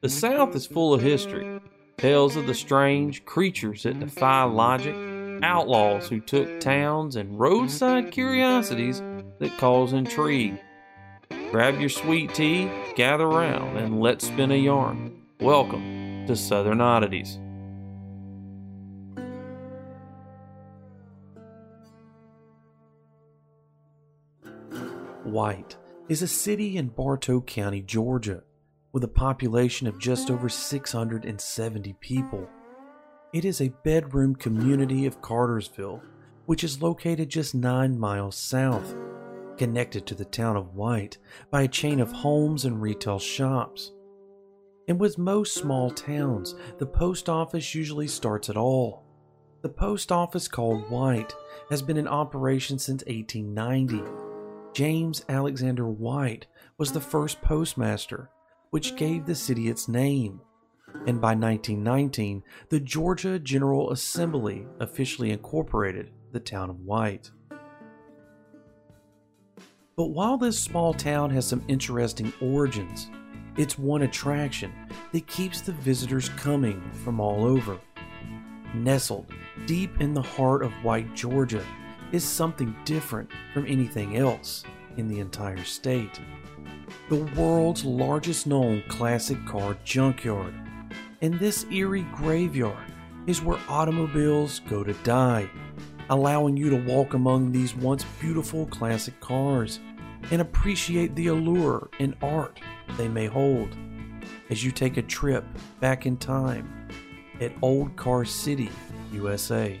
The South is full of history. Tales of the strange, creatures that defy logic, outlaws who took towns, and roadside curiosities that cause intrigue. Grab your sweet tea, gather round, and let's spin a yarn. Welcome to Southern Oddities. White is a city in Bartow County, Georgia, with a population of just over 670 people. It is a bedroom community of Cartersville, which is located just nine miles south, connected to the town of White by a chain of homes and retail shops. And with most small towns, the post office usually starts at all. The post office called White has been in operation since 1890 James Alexander White was the first postmaster, which gave the city its name. And by 1919, the Georgia General Assembly officially incorporated the town of White. But while this small town has some interesting origins, it's one attraction that keeps the visitors coming from all over. Nestled deep in the heart of White, Georgia, is something different from anything else in the entire state. The world's largest known classic car junkyard. And this eerie graveyard is where automobiles go to die, allowing you to walk among these once beautiful classic cars and appreciate the allure and art they may hold as you take a trip back in time at Old Car City, USA.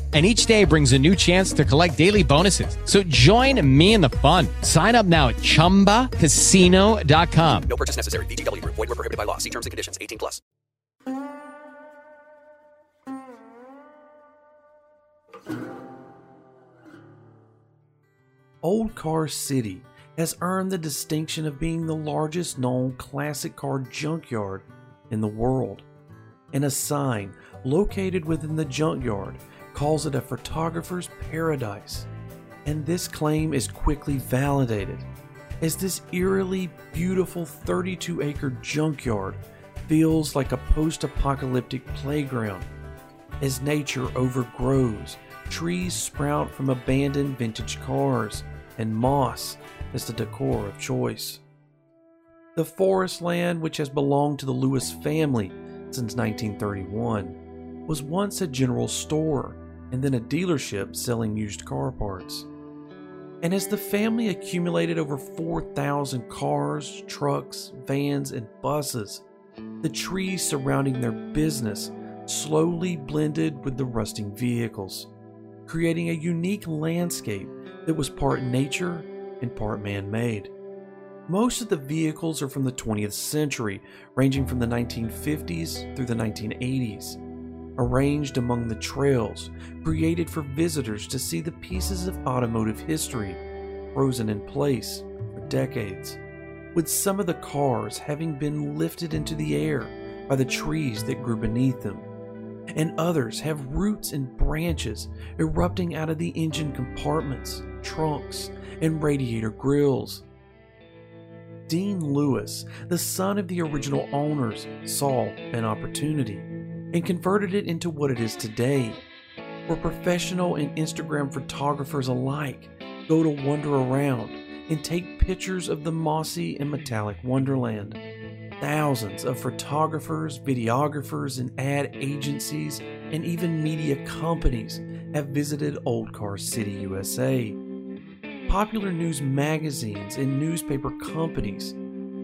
and each day brings a new chance to collect daily bonuses. So join me in the fun. Sign up now at ChumbaCasino.com. No purchase necessary. VGW. Void were prohibited by law. See terms and conditions. 18 plus. Old Car City has earned the distinction of being the largest known classic car junkyard in the world. And a sign located within the junkyard calls it a photographer's paradise. And this claim is quickly validated, as this eerily beautiful 32 acre junkyard feels like a post apocalyptic playground. As nature overgrows, trees sprout from abandoned vintage cars, and moss is the decor of choice. The forest land, which has belonged to the Lewis family since 1931, was once a general store and then a dealership selling used car parts. And as the family accumulated over 4,000 cars, trucks, vans, and buses, the trees surrounding their business slowly blended with the rusting vehicles, creating a unique landscape that was part nature and part man made. Most of the vehicles are from the 20th century, ranging from the 1950s through the 1980s arranged among the trails created for visitors to see the pieces of automotive history frozen in place for decades, with some of the cars having been lifted into the air by the trees that grew beneath them, and others have roots and branches erupting out of the engine compartments, trunks, and radiator grills. Dean Lewis, the son of the original owners, saw an opportunity and converted it into what it is today, where professional and Instagram photographers alike go to wander around and take pictures of the mossy and metallic wonderland. Thousands of photographers, videographers, and ad agencies, and even media companies have visited Old Car City, USA. Popular news magazines and newspaper companies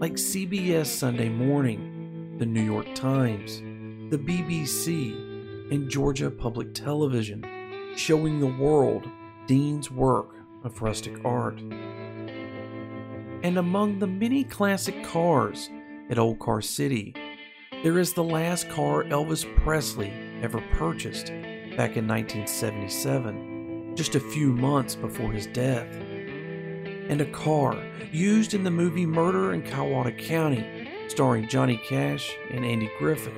like CBS Sunday Morning, the New York Times, the BBC, and Georgia Public Television, showing the world Dean's work of rustic art. And among the many classic cars at Old Car City, there is the last car Elvis Presley ever purchased back in 1977, just a few months before his death. And a car used in the movie Murder in Coweta County, starring Johnny Cash and Andy Griffith,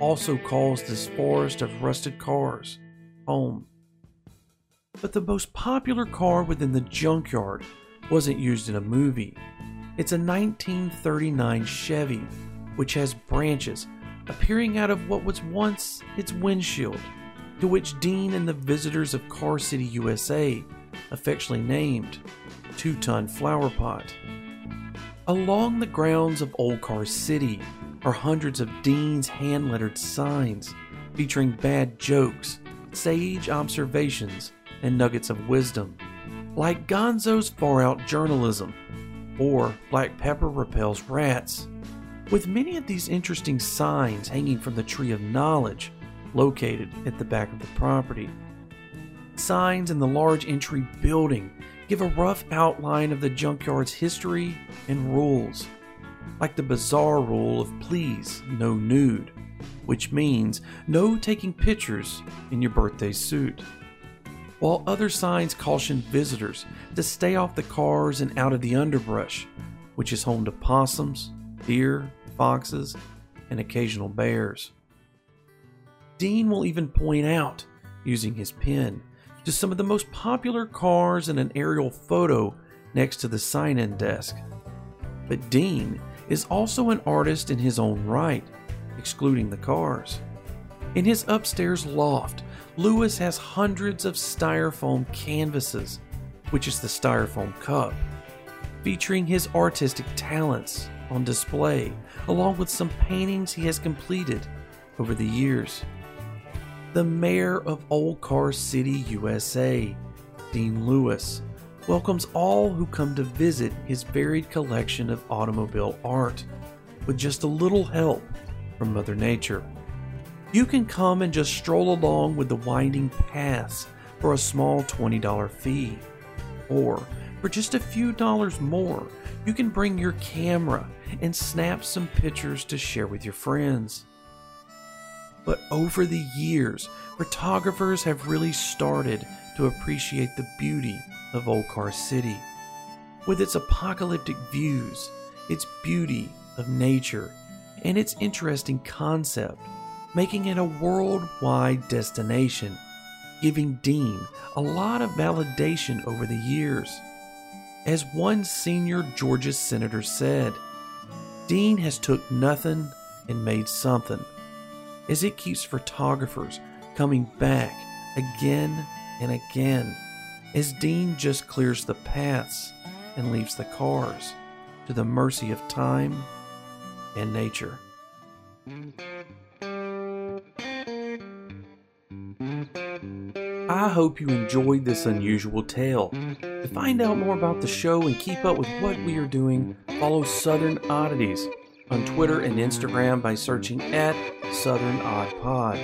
also calls this forest of rusted cars home. But the most popular car within the junkyard wasn't used in a movie. It's a 1939 Chevy, which has branches appearing out of what was once its windshield, to which Dean and the visitors of Car City, USA, affectionately named Two Ton Flower Pot. Along the grounds of Old Car City are hundreds of Dean's hand lettered signs featuring bad jokes, sage observations, and nuggets of wisdom, like Gonzo's far out journalism or Black Pepper repels rats. With many of these interesting signs hanging from the Tree of Knowledge located at the back of the property. Signs in the large entry building give a rough outline of the junkyard's history and rules, like the bizarre rule of please no nude, which means no taking pictures in your birthday suit. While other signs caution visitors to stay off the cars and out of the underbrush, which is home to possums, deer, foxes, and occasional bears. Dean will even point out, using his pen, to some of the most popular cars in an aerial photo next to the sign in desk. But Dean is also an artist in his own right, excluding the cars. In his upstairs loft, Lewis has hundreds of styrofoam canvases, which is the styrofoam cup, featuring his artistic talents on display, along with some paintings he has completed over the years. The mayor of Old Car City, USA, Dean Lewis, welcomes all who come to visit his varied collection of automobile art with just a little help from Mother Nature. You can come and just stroll along with the winding paths for a small $20 fee. Or, for just a few dollars more, you can bring your camera and snap some pictures to share with your friends. But over the years, photographers have really started to appreciate the beauty of Old Car City. With its apocalyptic views, its beauty of nature, and its interesting concept, making it a worldwide destination, giving Dean a lot of validation over the years. As one senior Georgia senator said, Dean has took nothing and made something, as it keeps photographers coming back again and again, as Dean just clears the paths and leaves the cars to the mercy of time and nature. I hope you enjoyed this unusual tale. To find out more about the show and keep up with what we are doing, follow Southern Oddities on Twitter and Instagram by searching at Southern Odd Pod.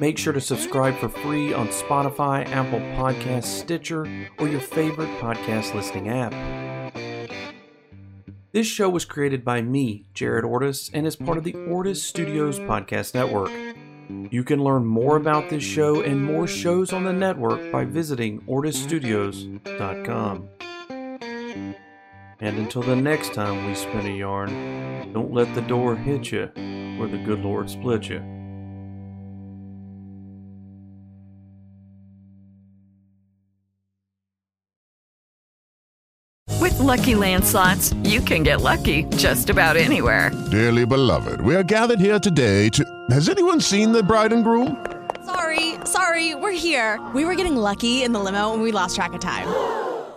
Make sure to subscribe for free on Spotify, Apple Podcasts, Stitcher, or your favorite podcast listening app. This show was created by me, Jared Ordis, and is part of the Ordis Studios Podcast Network. You can learn more about this show and more shows on the network by visiting ordisstudios.com. And until the next time we spin a yarn, don't let the door hit you or the good Lord split you. With Lucky Land slots, you can get lucky just about anywhere. Dearly beloved, we are gathered here today to. Has anyone seen the bride and groom? Sorry, sorry, we're here. We were getting lucky in the limo and we lost track of time.